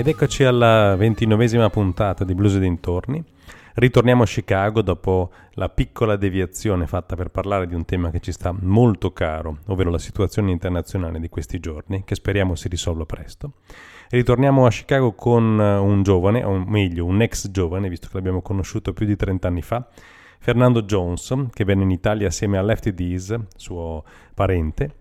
Ed eccoci alla ventinovesima puntata di Blues dintorni. Ritorniamo a Chicago dopo la piccola deviazione fatta per parlare di un tema che ci sta molto caro, ovvero la situazione internazionale di questi giorni, che speriamo si risolva presto. Ritorniamo a Chicago con un giovane, o meglio un ex giovane, visto che l'abbiamo conosciuto più di 30 anni fa, Fernando Jones, che venne in Italia assieme a Lefty Dees, suo parente,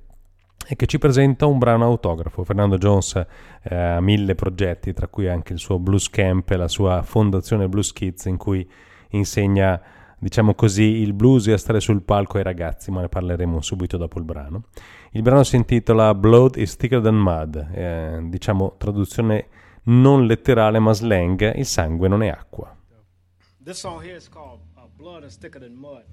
e che ci presenta un brano autografo. Fernando Jones eh, ha mille progetti, tra cui anche il suo Blues Camp e la sua fondazione Blues Kids, in cui insegna, diciamo così, il blues e a stare sul palco ai ragazzi, ma ne parleremo subito dopo il brano. Il brano si intitola Blood is thicker than mud, eh, diciamo traduzione non letterale ma slang, il sangue non è acqua. This song here is called uh, Blood is thicker than mud.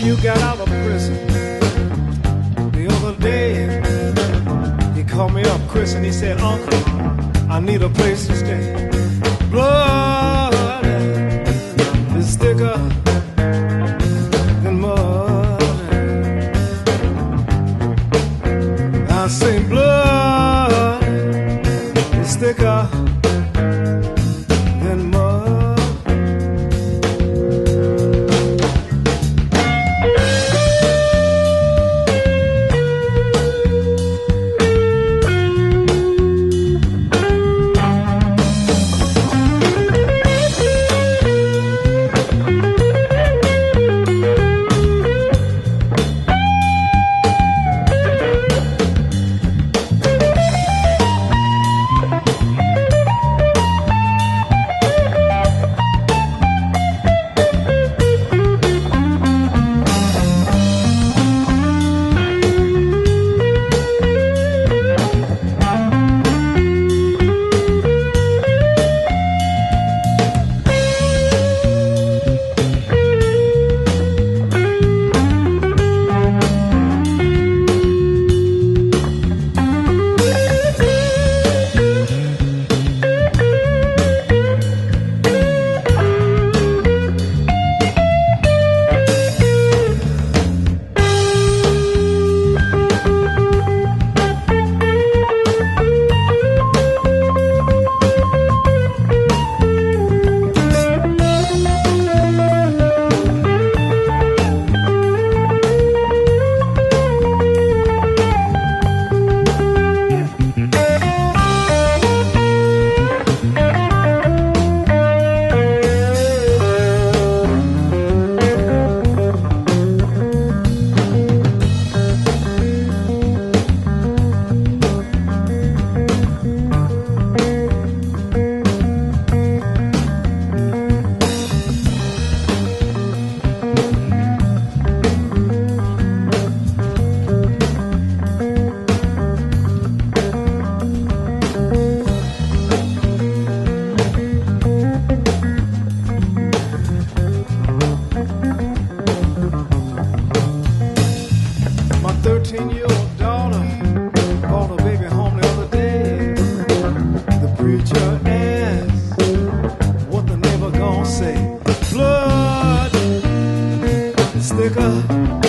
You got out of prison the other day. He called me up, Chris, and he said, Uncle, I need a place to stay. God.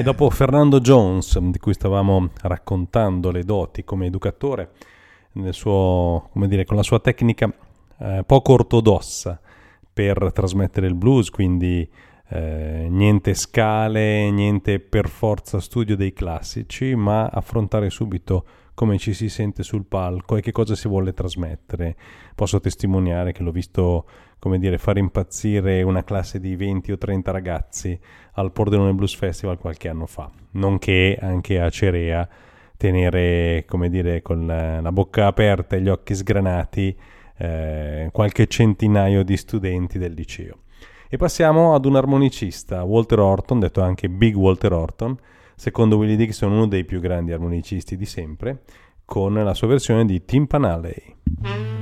E dopo Fernando Jones, di cui stavamo raccontando le doti come educatore, suo, dire, con la sua tecnica eh, poco ortodossa per trasmettere il blues, quindi eh, niente scale, niente per forza studio dei classici, ma affrontare subito come ci si sente sul palco e che cosa si vuole trasmettere. Posso testimoniare che l'ho visto, come dire, far impazzire una classe di 20 o 30 ragazzi al Pordenone Blues Festival qualche anno fa, nonché anche a Cerea tenere, come dire, con la, bocca aperta e gli occhi sgranati eh, qualche centinaio di studenti del liceo. E passiamo ad un armonicista, Walter Orton, detto anche Big Walter Orton, secondo Willie Dixon uno dei più grandi armonicisti di sempre, con la sua versione di Timpanalley.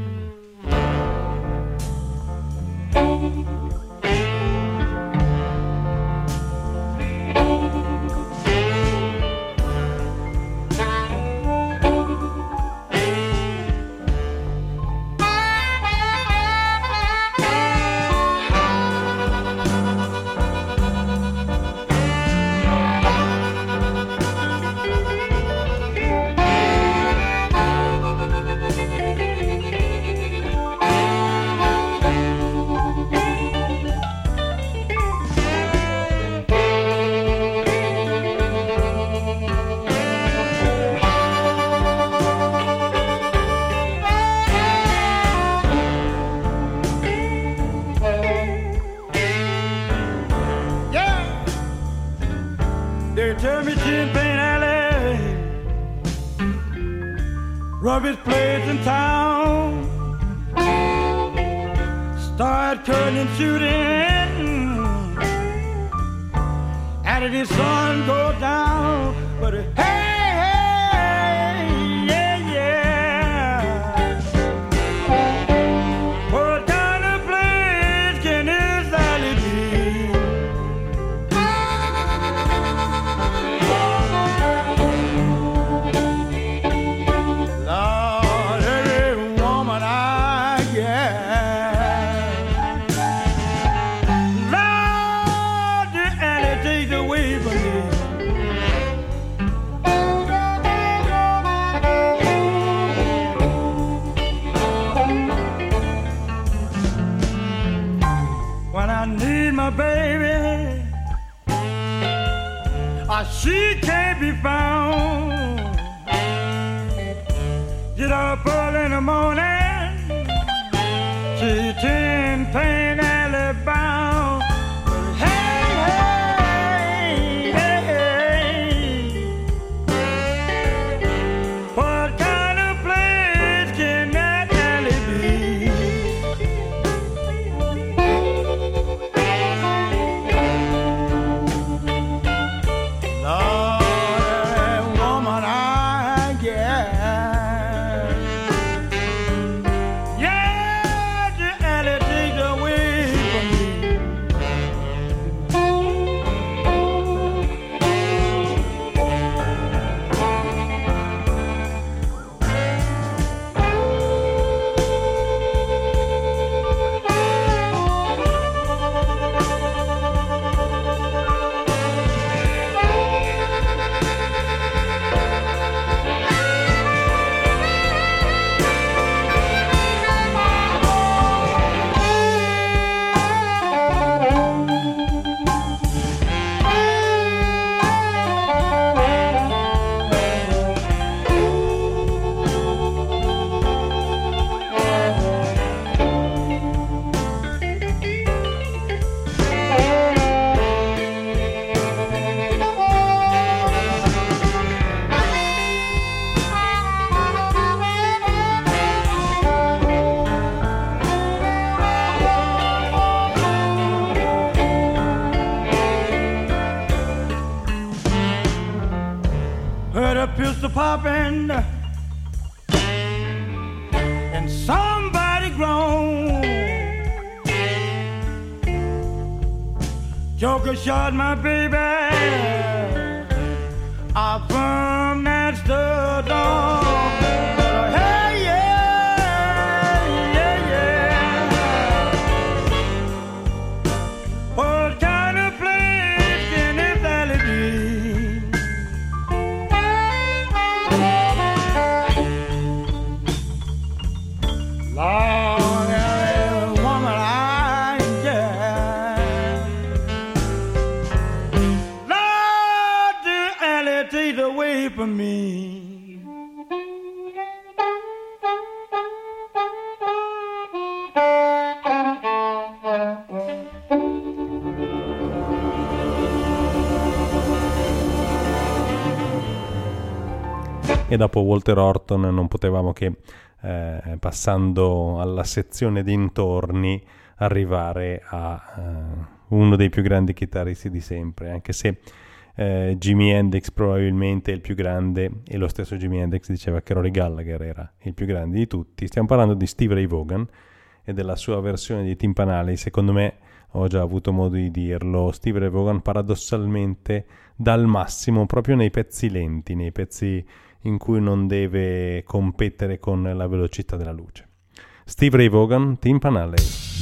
Dopo Walter Horton non potevamo che, eh, passando alla sezione dintorni, arrivare a eh, uno dei più grandi chitarristi di sempre, anche se eh, Jimi Hendrix probabilmente è il più grande e lo stesso Jimi Hendrix diceva che Rory Gallagher era il più grande di tutti. Stiamo parlando di Steve Ray Vaughan e della sua versione di timpanali, secondo me ho già avuto modo di dirlo, Steve Ray Vaughan paradossalmente dal massimo proprio nei pezzi lenti, nei pezzi in cui non deve competere con la velocità della luce. Steve Ray Vaughan, Timpanale. Some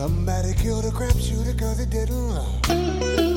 Somebody killed a crap shooter cause he didn't shake,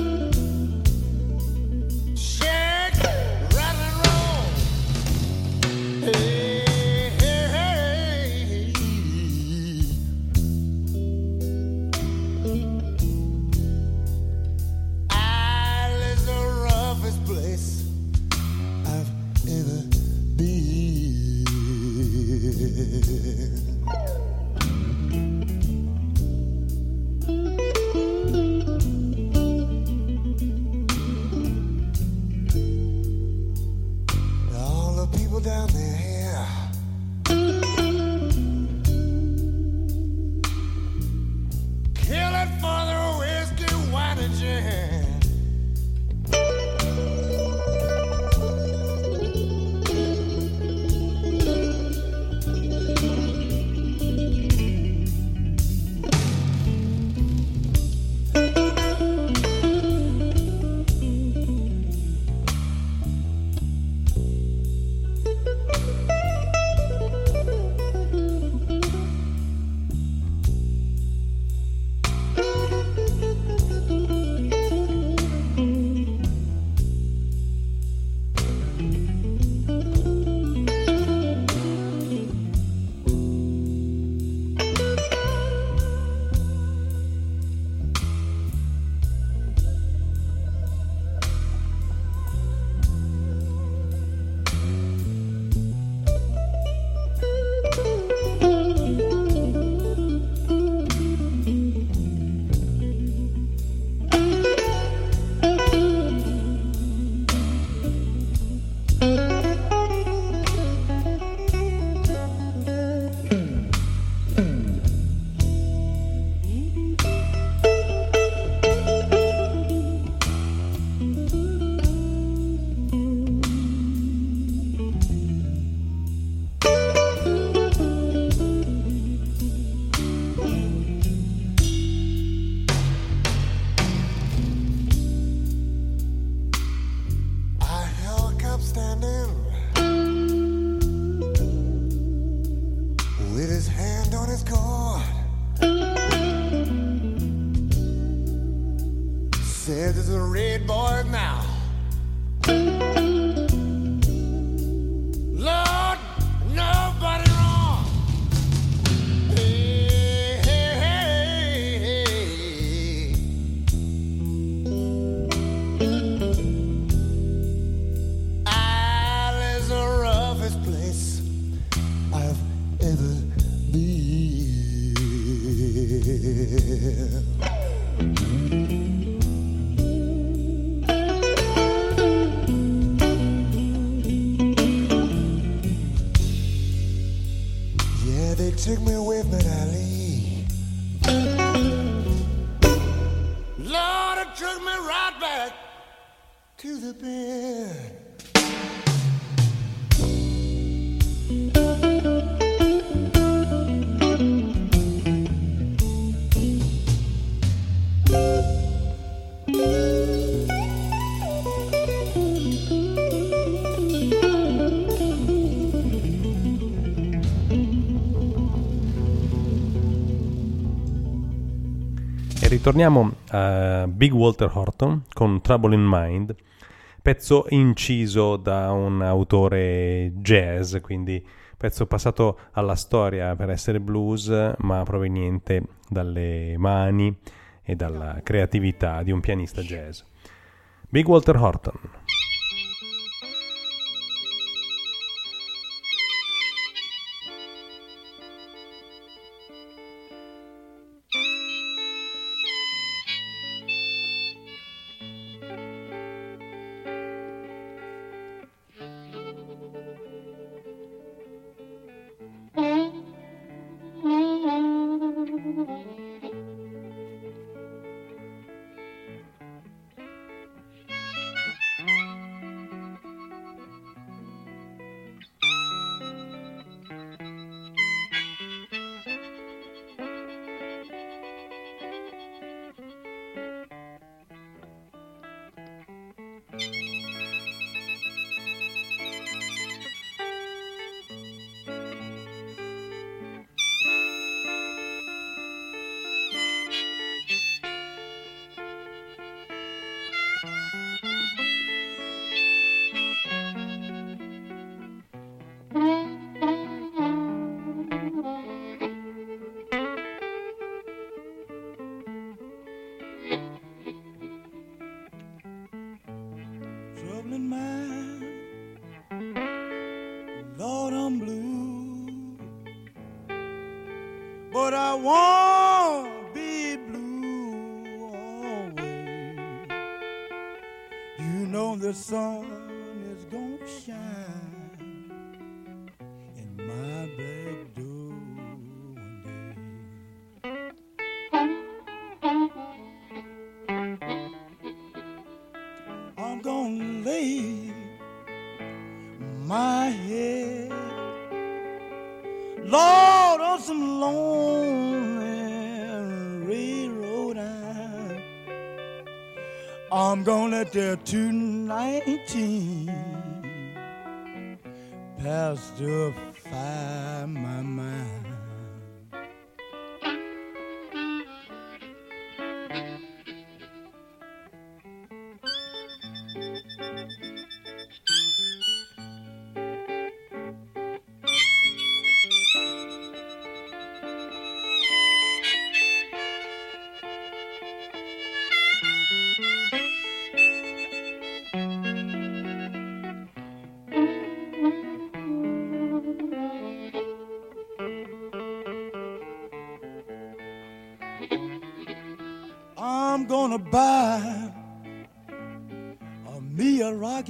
ritorniamo a Big Walter Horton con Trouble in Mind, pezzo inciso da un autore jazz, quindi pezzo passato alla storia per essere blues, ma proveniente dalle mani e dalla creatività di un pianista jazz. Big Walter Horton. but I won't be blue always. You know the sun is gonna shine.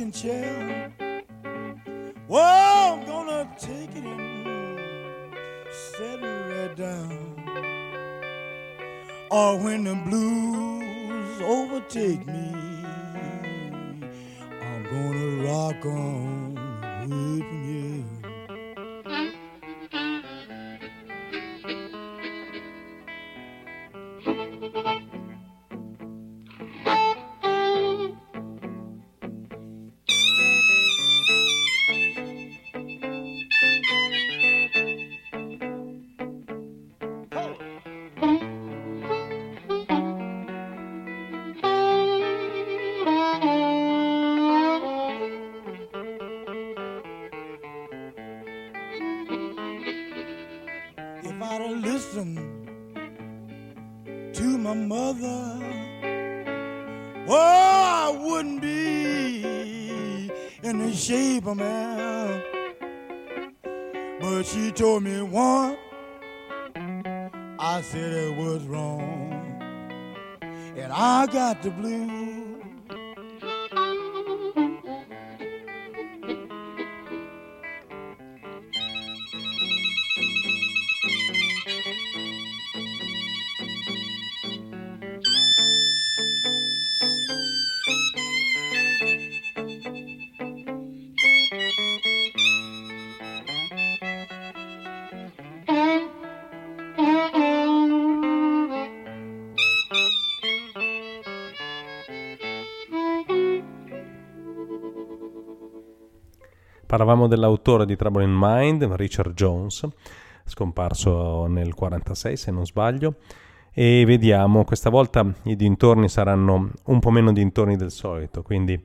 A rocking the shape Parlavamo dell'autore di Trouble in Mind, Richard Jones, scomparso nel 46 se non sbaglio, e vediamo, questa volta i dintorni saranno un po' meno dintorni del solito, quindi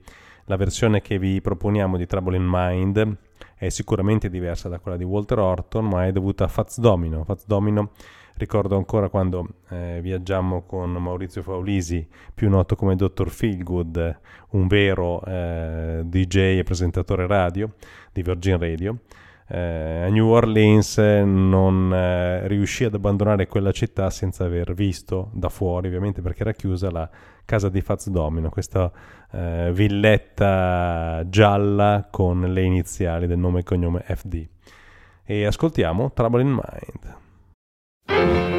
la versione che vi proponiamo di Trouble in Mind è sicuramente diversa da quella di Walter Horton, ma è dovuta a Fats Domino. Fats Domino ricordo ancora quando eh, viaggiammo con Maurizio Faulisi, più noto come Dr. Feelgood, un vero eh, DJ e presentatore radio di Virgin Radio. Eh, a New Orleans non eh, riuscì ad abbandonare quella città senza aver visto da fuori, ovviamente perché era chiusa, la casa di Fats Domino, questa eh, villetta gialla con le iniziali del nome e cognome FD. E ascoltiamo Trouble in Mind. Trouble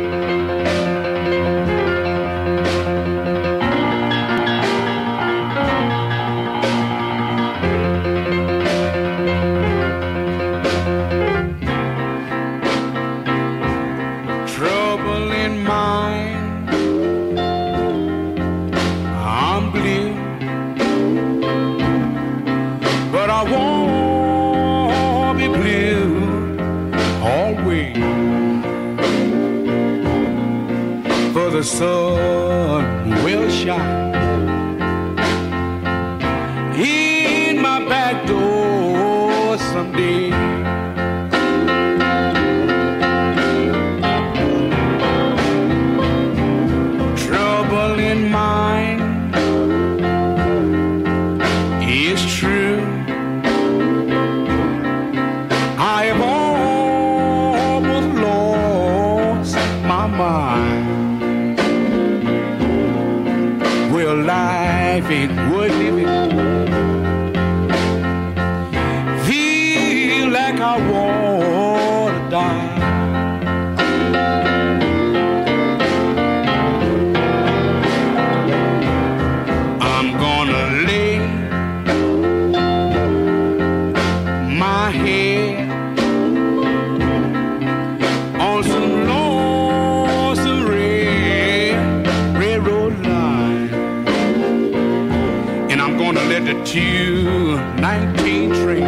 I'm gonna let the two nineteen train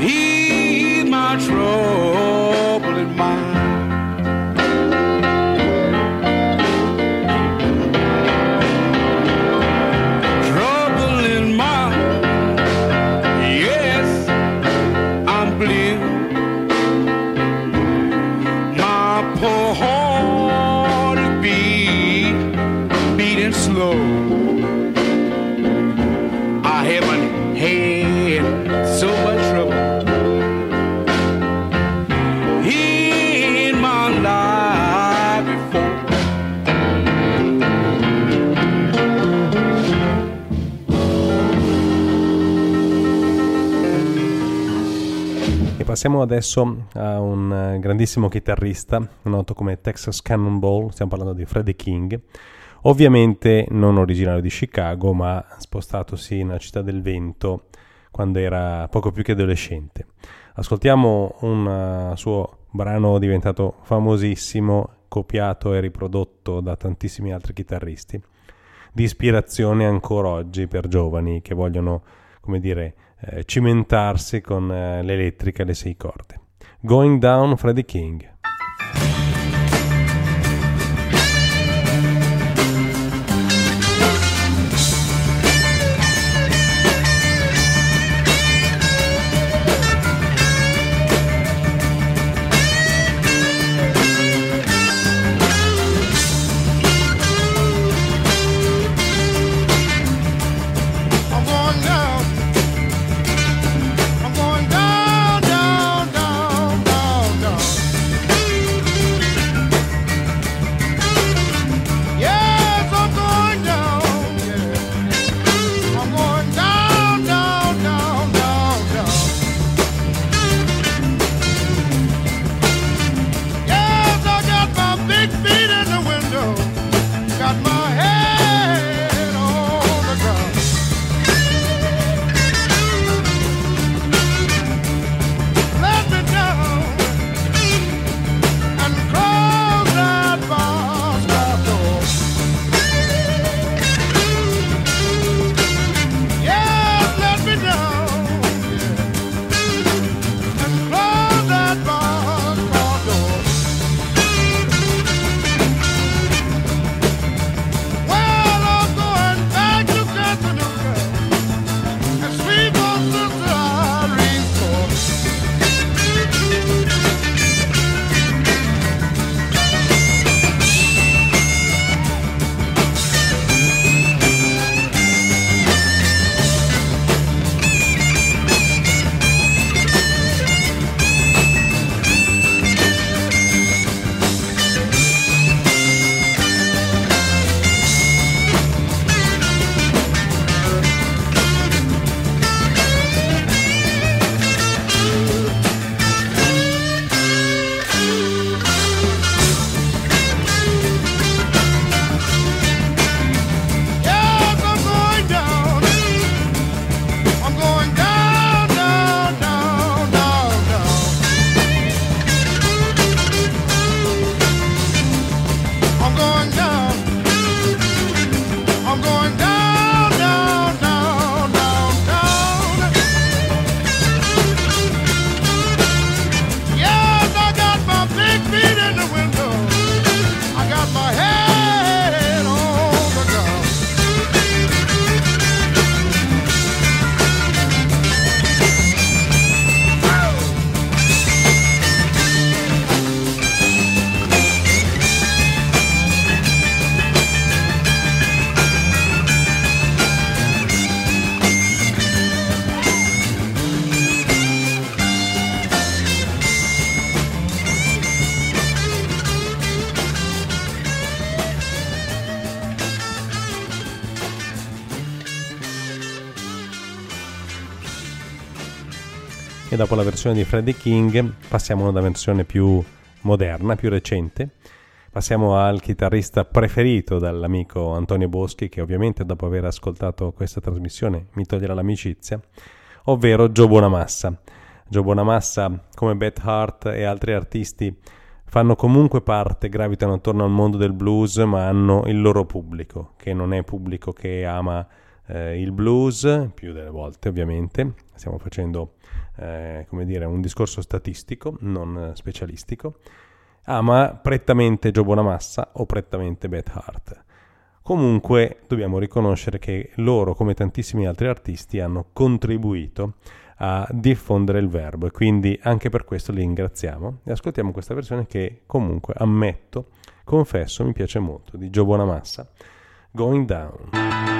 ease my troubling passiamo adesso a un eh, grandissimo chitarrista, noto come Texas Cannonball, stiamo parlando di Freddie King, ovviamente non originario di Chicago, ma spostatosi nella città del vento quando era poco più che adolescente. Ascoltiamo un eh, suo brano diventato famosissimo, copiato e riprodotto da tantissimi altri chitarristi, di ispirazione ancora oggi per giovani che vogliono, come dire, eh, cimentarsi con eh, l'elettrica e le sei corde. Going Down Freddie King. E dopo la versione di Freddie King passiamo a una versione più moderna, più recente. Passiamo al chitarrista preferito dall'amico Antonio Boschi, che ovviamente dopo aver ascoltato questa trasmissione mi toglierà l'amicizia, ovvero Joe Bonamassa. Joe Bonamassa, come Beth Hart e altri artisti, fanno comunque parte, gravitano attorno al mondo del blues, ma hanno il loro pubblico, che non è pubblico che ama eh, il blues, più delle volte ovviamente, stiamo facendo eh, come dire, un discorso statistico, non specialistico, ama prettamente Joe Bonamassa o prettamente Beth Hart. Comunque dobbiamo riconoscere che loro, come tantissimi altri artisti, hanno contribuito a diffondere il verbo e quindi anche per questo li ringraziamo e ascoltiamo questa versione che comunque ammetto, confesso, mi piace molto, di Joe Bonamassa, Going Down.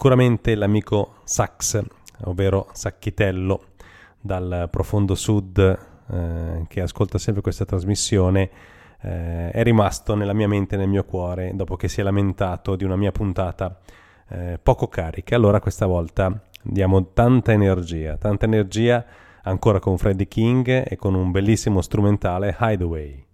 Sicuramente l'amico Sax, ovvero Sacchitello, dal profondo sud, eh, che ascolta sempre questa trasmissione, eh, è rimasto nella mia mente e nel mio cuore dopo che si è lamentato di una mia puntata eh, poco carica. Allora questa volta diamo tanta energia, tanta energia ancora con Freddie King e con un bellissimo strumentale Hideaway.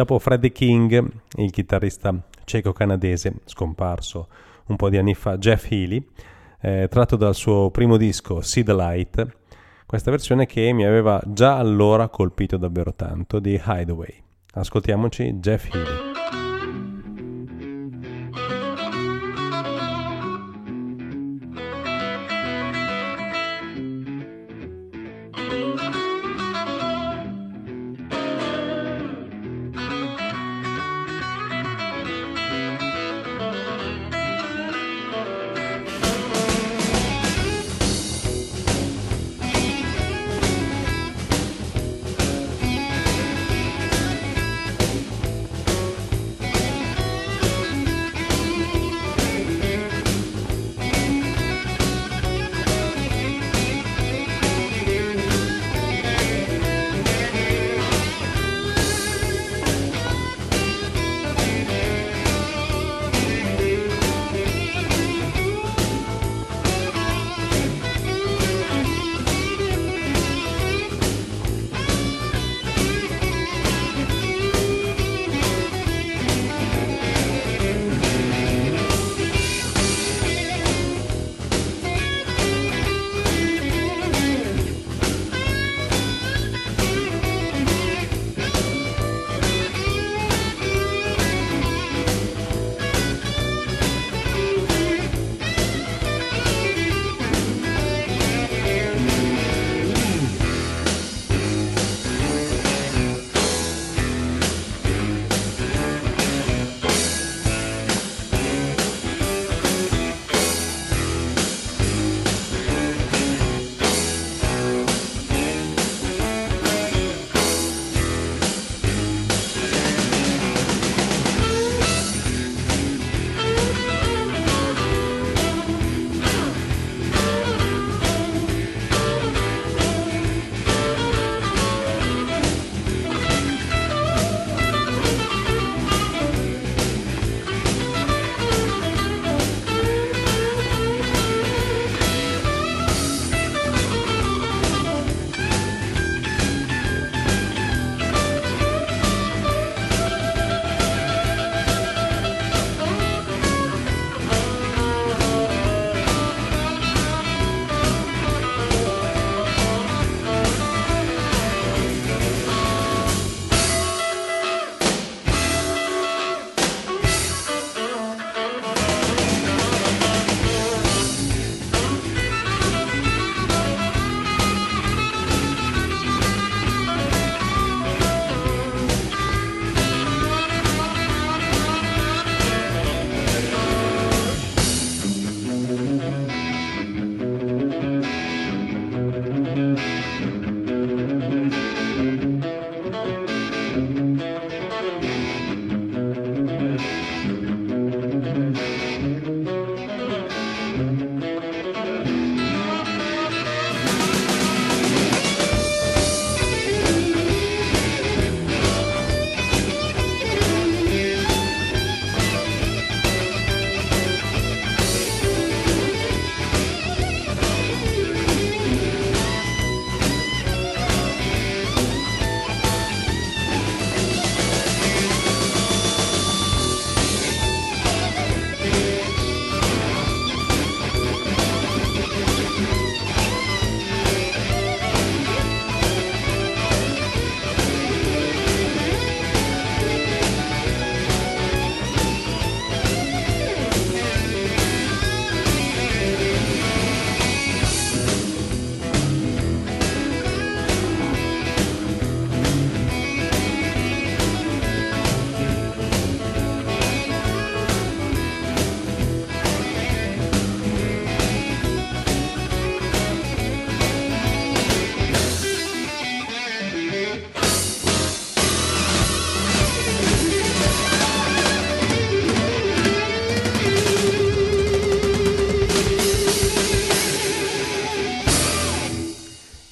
Dopo Freddie King, il chitarrista ceco-canadese, scomparso un po' di anni fa, Jeff Healy, eh, tratto dal suo primo disco See Light, questa versione che mi aveva già allora colpito davvero tanto di Hideaway. Ascoltiamoci Jeff Healy.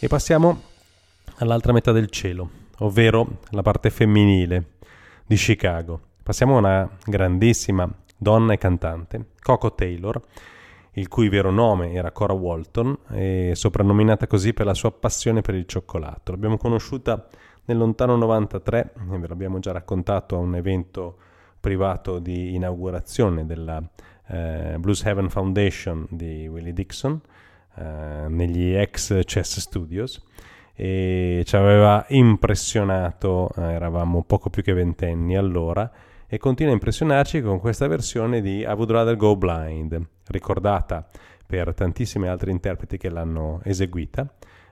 Passiamo all'altra metà del cielo, ovvero la parte femminile di Chicago. Passiamo a una grandissima donna e cantante, Coco Taylor, il cui vero nome era Cora Walton e soprannominata così per la sua passione per il cioccolato. L'abbiamo conosciuta Nel lontano 93, ve l'abbiamo già raccontato a un evento privato di inaugurazione della eh, Blues Heaven Foundation di Willie Dixon eh, negli ex Chess Studios e ci aveva impressionato, eh, eravamo poco più che ventenni allora, e continua a impressionarci con questa versione di I Would Rather Go Blind, ricordata per tantissimi altri interpreti che l'hanno eseguita,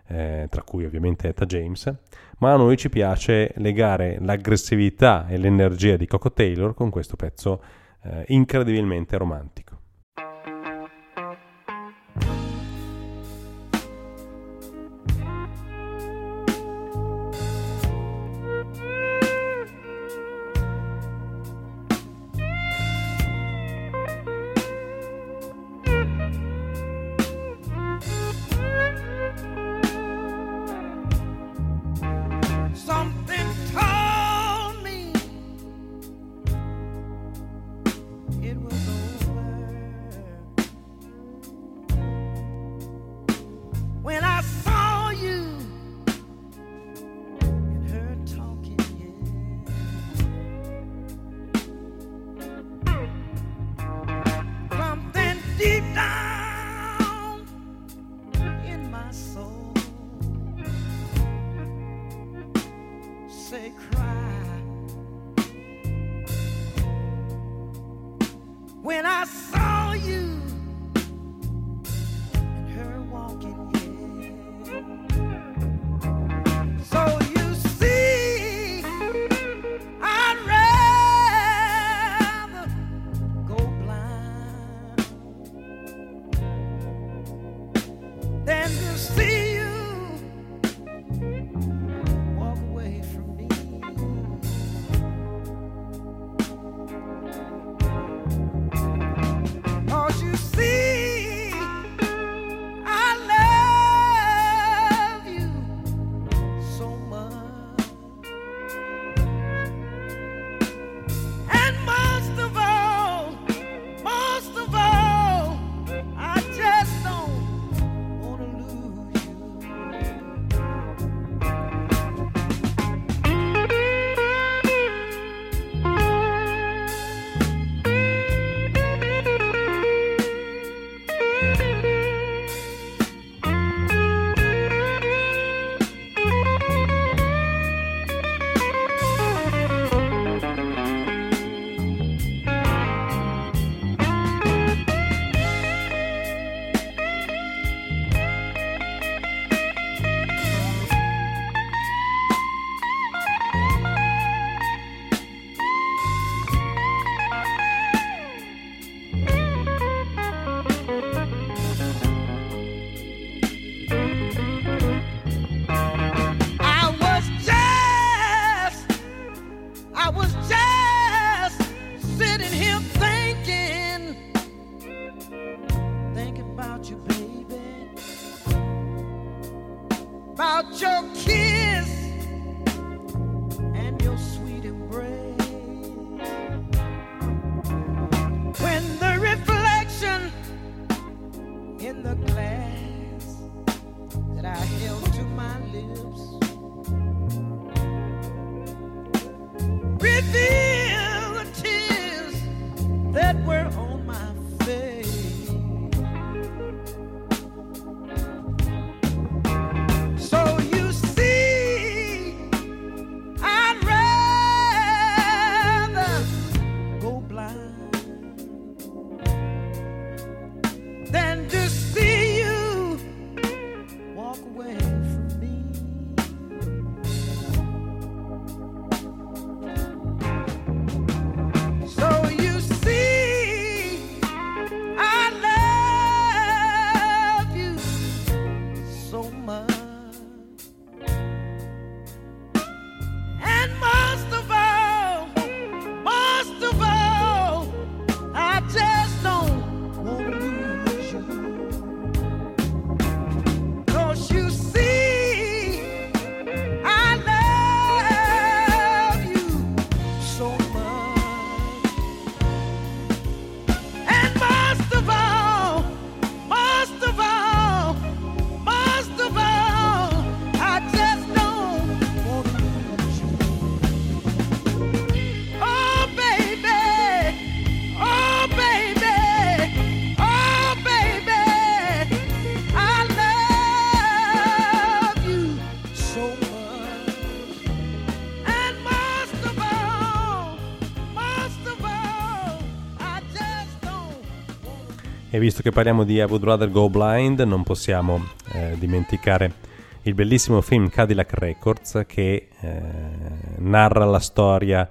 eh, tra cui ovviamente Etta James, ma a noi ci piace legare l'aggressività e l'energia di Coco Taylor con questo pezzo eh, incredibilmente romantico. E visto che parliamo di I Would Rather Go Blind, non possiamo eh, dimenticare il bellissimo film Cadillac Records che eh, narra la storia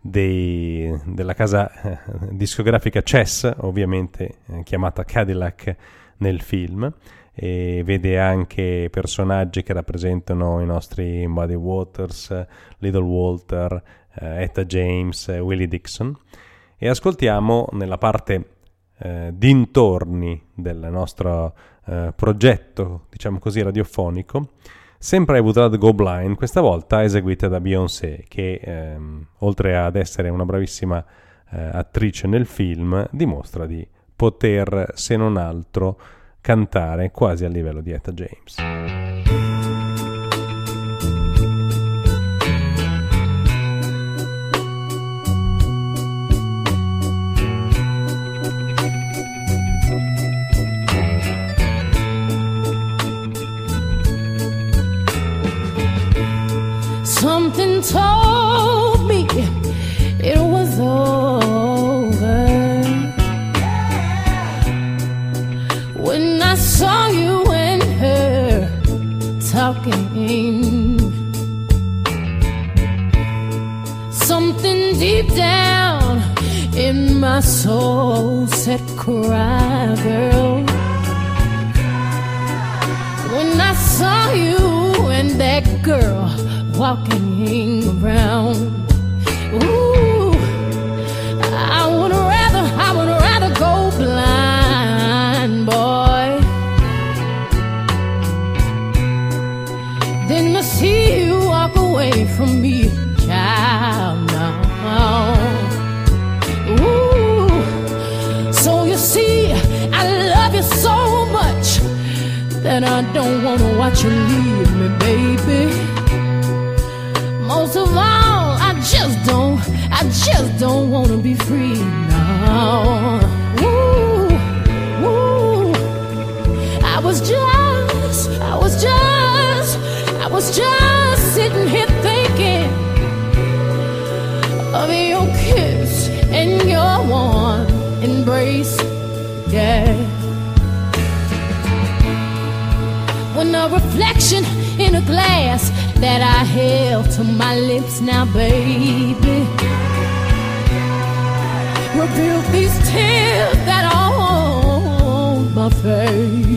dei, della casa eh, discografica Chess, ovviamente eh, chiamata Cadillac nel film, e vede anche personaggi che rappresentano i nostri Muddy Waters, Little Walter, eh, Etta James, Willie Dixon. E ascoltiamo nella parte eh, dintorni del nostro eh, progetto, diciamo così, radiofonico, sempre I Would Go Blind, questa volta eseguita da Beyoncé, che ehm, oltre ad essere una bravissima eh, attrice nel film, dimostra di poter, se non altro, cantare quasi a livello di Etta James. Told me it was over when I saw you and her talking. Something deep down in my soul said, Cry, girl. When I saw you and that girl walking around. Ooh, I would rather, I would rather go blind, boy, than to see you walk away from me, child. Now, ooh, so you see, I love you so much that I don't wanna watch you leave me, baby. Just don't wanna be free now. Ooh, ooh. I was just, I was just, I was just sitting here thinking of your kiss and your warm embrace, yeah. When a reflection in a glass that I held to my lips now, baby. Revealed these tears that are on my face.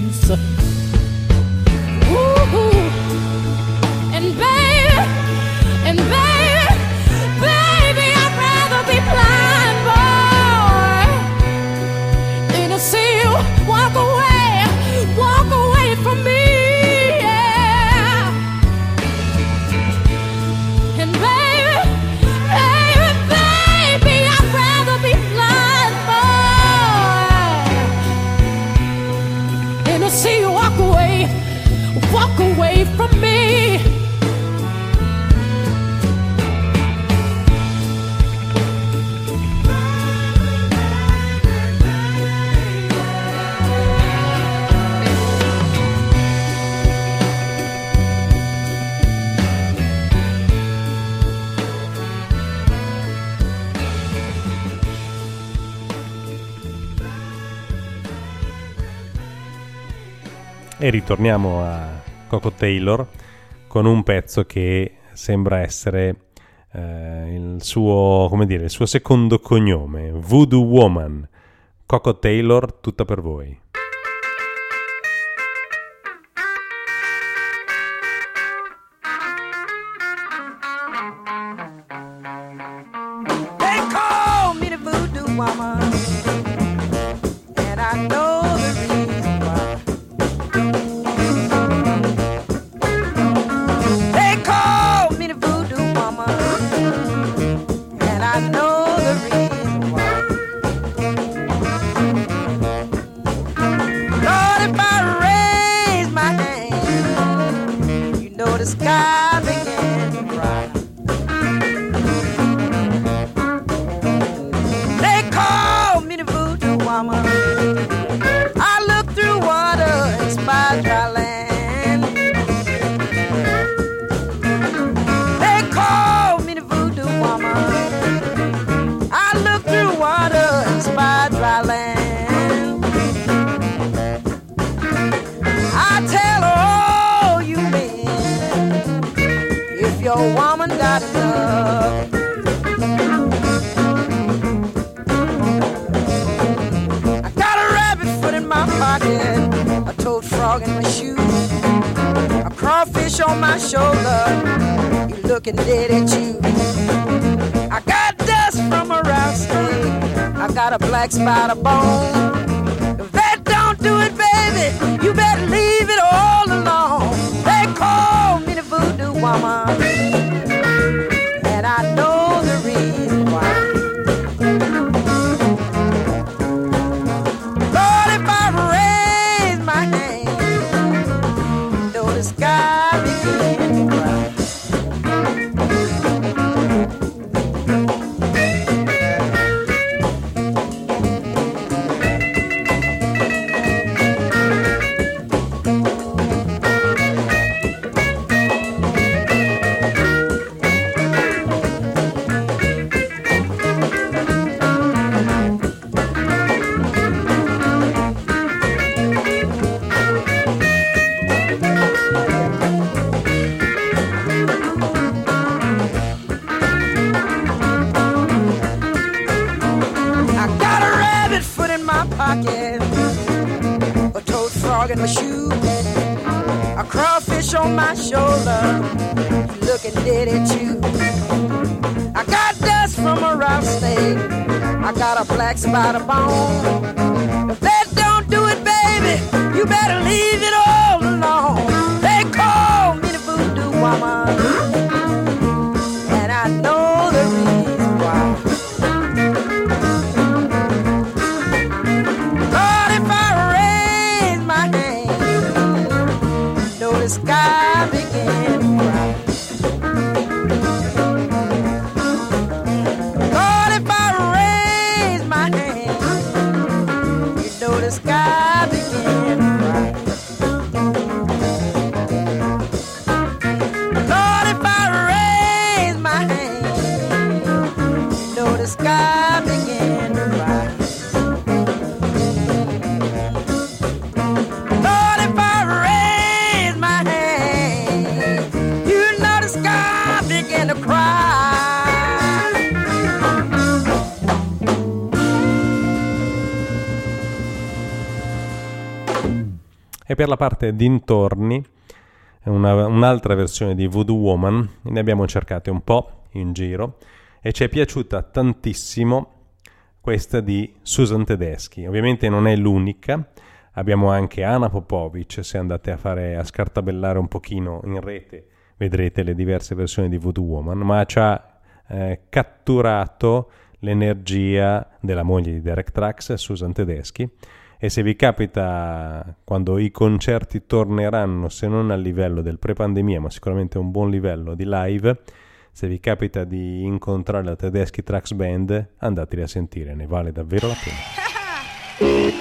E ritorniamo a Coco Taylor con un pezzo che sembra essere eh, il, suo, come dire, il suo secondo cognome, Voodoo Woman. Coco Taylor, tutta per voi. They call me the voodoo woman, E per la parte dintorni, una- un'altra versione di Voodoo Woman, ne abbiamo cercate un po' in giro e ci è piaciuta tantissimo questa di Susan Tedeschi. Ovviamente non è l'unica, abbiamo anche Anna Popovic, se andate a, fare, a scartabellare un pochino in rete vedrete le diverse versioni di Voodoo Woman, ma ci ha eh, catturato l'energia della moglie di Derek Trax, Susan Tedeschi, e se vi capita quando i concerti torneranno, se non al livello del pre-pandemia, ma sicuramente a un buon livello di live, se vi capita di incontrare la Tedeschi Trax Band, andateli a sentire, ne vale davvero la pena.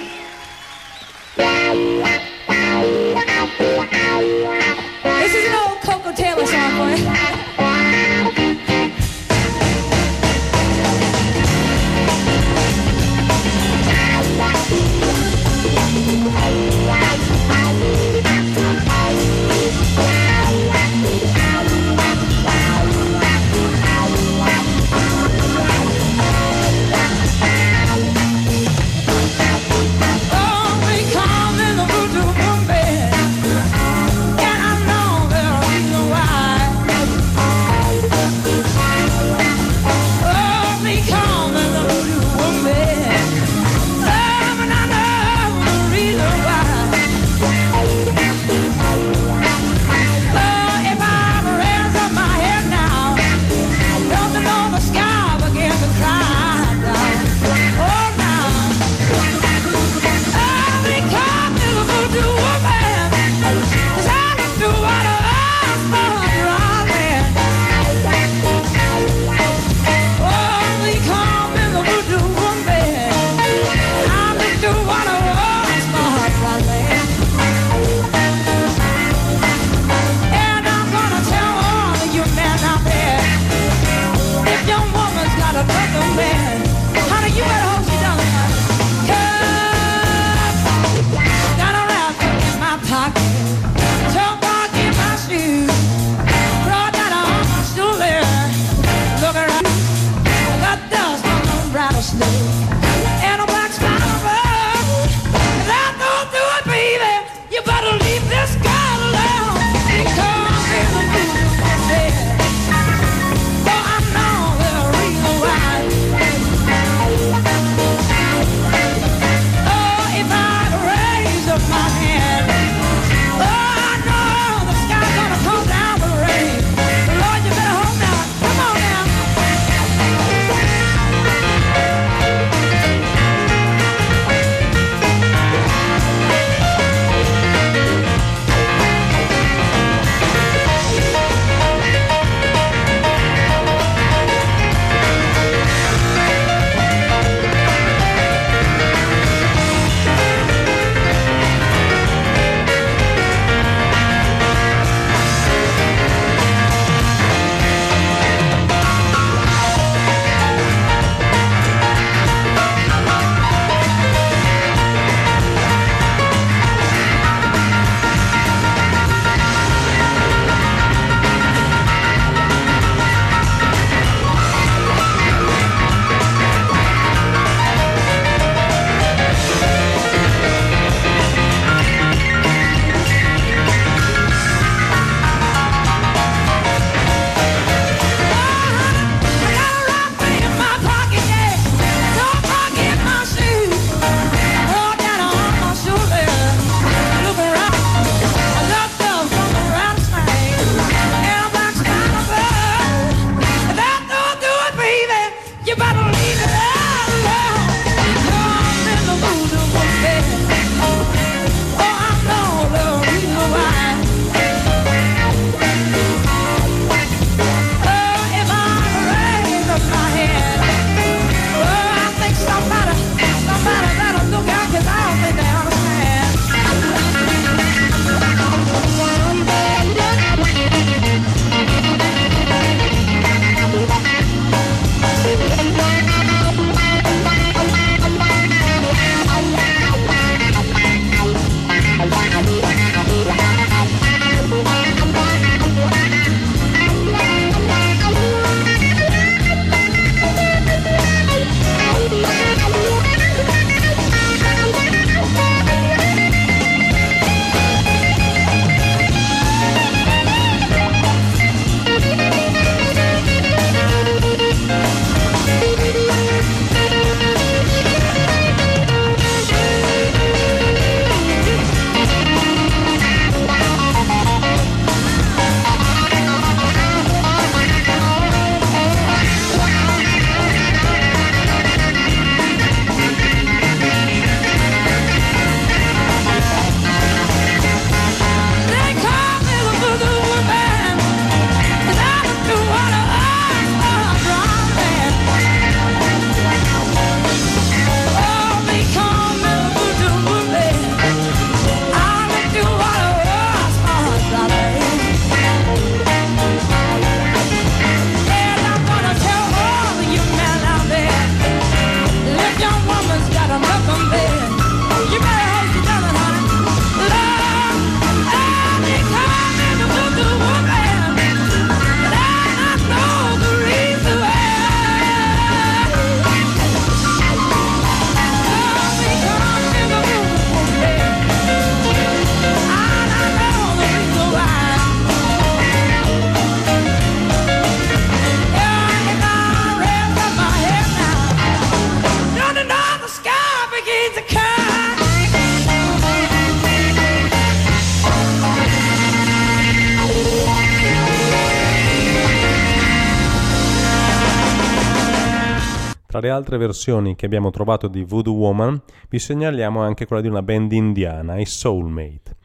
altre versioni che abbiamo trovato di Voodoo Woman, vi segnaliamo anche quella di una band indiana, i Soulmate.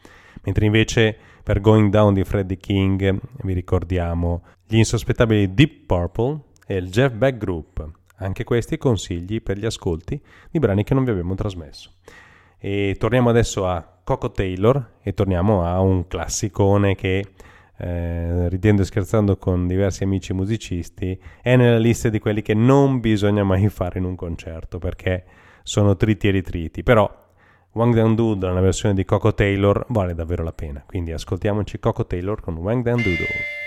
Mentre invece per Going Down di Freddie King vi ricordiamo gli insospettabili Deep Purple e il Jeff Beck Group. Anche questi consigli per gli ascolti di brani che non vi abbiamo trasmesso. E torniamo adesso a Coco Taylor e torniamo a un classicone che eh, ridendo e scherzando con diversi amici musicisti, è nella lista di quelli che non bisogna mai fare in un concerto perché sono triti e ritriti. Però Wang Down Doodle nella versione di Coco Taylor vale davvero la pena. Quindi ascoltiamoci Coco Taylor con Wang Down Doodle.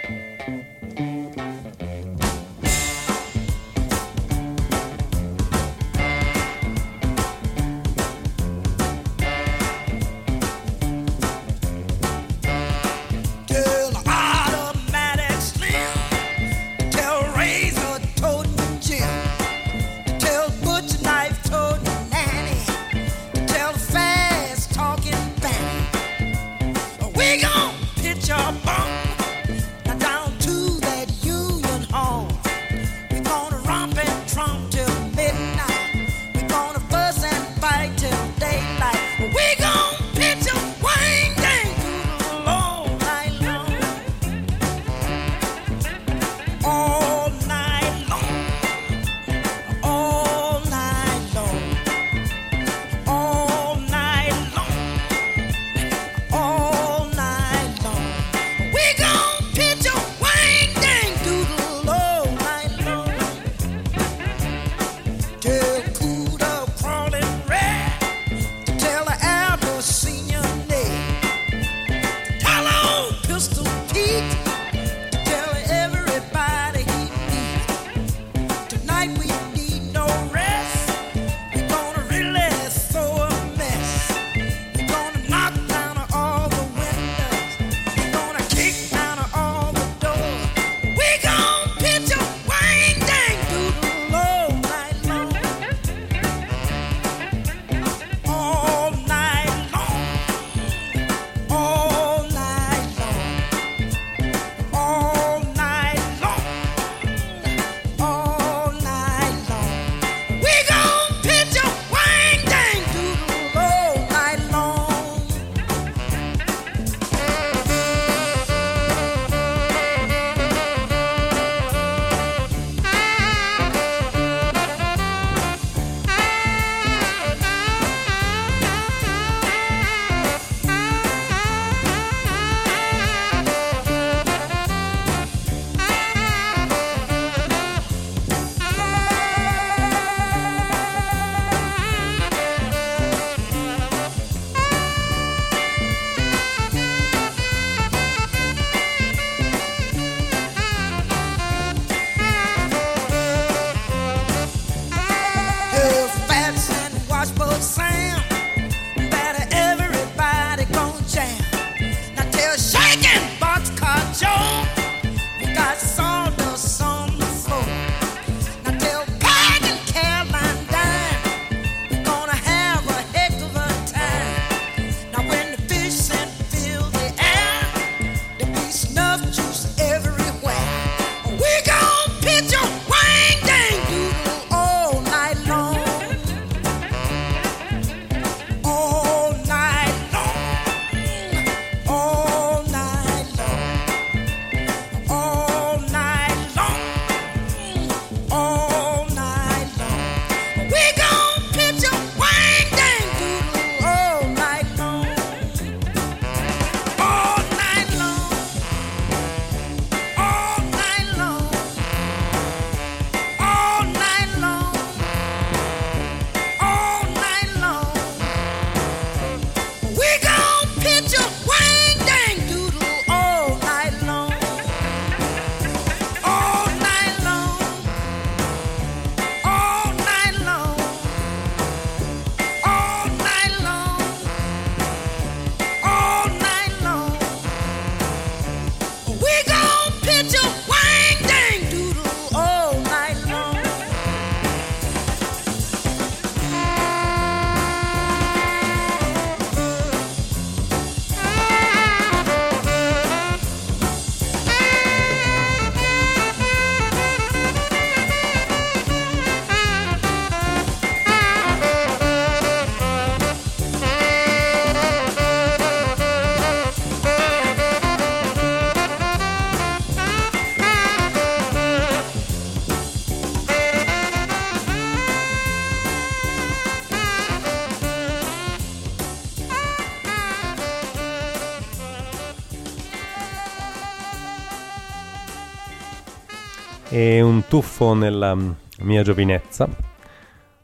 E un tuffo nella mia giovinezza,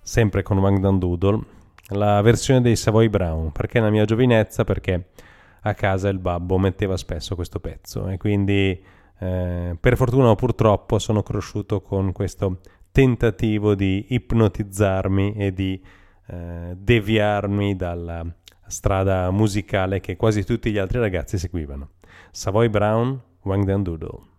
sempre con Wang Dan Doodle, la versione dei Savoy Brown. Perché nella mia giovinezza? Perché a casa il babbo metteva spesso questo pezzo e quindi eh, per fortuna o purtroppo sono cresciuto con questo tentativo di ipnotizzarmi e di eh, deviarmi dalla strada musicale che quasi tutti gli altri ragazzi seguivano. Savoy Brown, Wang Dan Doodle.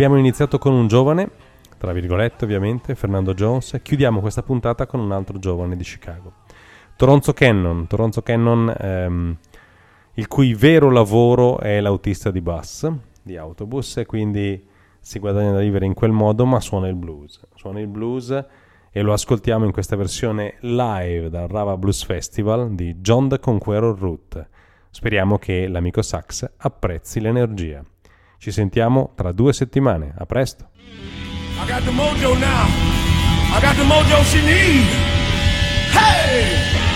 Abbiamo iniziato con un giovane, tra virgolette ovviamente, Fernando Jones, e chiudiamo questa puntata con un altro giovane di Chicago. Toronzo Cannon, Toronzo Cannon ehm, il cui vero lavoro è l'autista di bus, di autobus, e quindi si guadagna da vivere in quel modo, ma suona il blues. Suona il blues e lo ascoltiamo in questa versione live dal Rava Blues Festival di John the Conqueror Root. Speriamo che l'amico sax apprezzi l'energia. Ci sentiamo tra due settimane. A presto! I got the mojo now. I got the mojo she needs. Hey!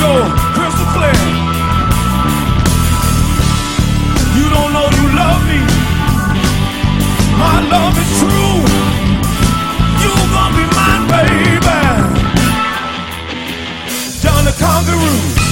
so crystal clear. You don't know you love me. My love is true. You gonna be mine, baby. John the kangaroo.